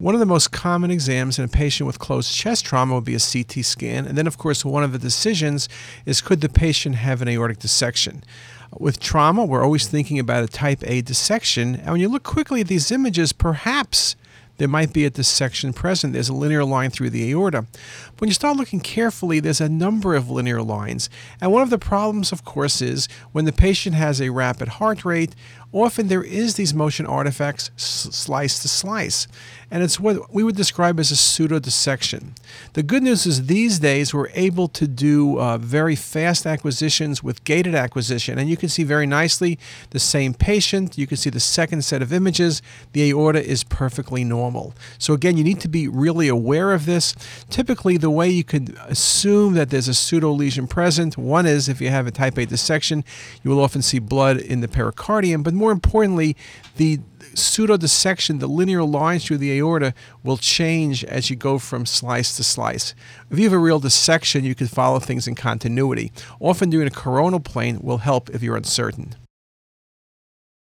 One of the most common exams in a patient with closed chest trauma would be a CT scan. And then, of course, one of the decisions is could the patient have an aortic dissection? With trauma, we're always thinking about a type A dissection. And when you look quickly at these images, perhaps there might be a dissection present. There's a linear line through the aorta. But when you start looking carefully, there's a number of linear lines. And one of the problems, of course, is when the patient has a rapid heart rate, often there is these motion artifacts slice to slice. And it's what we would describe as a pseudo dissection. The good news is these days we're able to do uh, very fast acquisitions with gated acquisition. And you can see very nicely the same patient. You can see the second set of images. The aorta is perfectly normal. So, again, you need to be really aware of this. Typically, the way you could assume that there's a pseudo lesion present one is if you have a type A dissection, you will often see blood in the pericardium. But more importantly, the pseudodissection, the linear lines through the aorta, will change as you go from slice to slice. If you have a real dissection, you can follow things in continuity. Often doing a coronal plane will help if you're uncertain.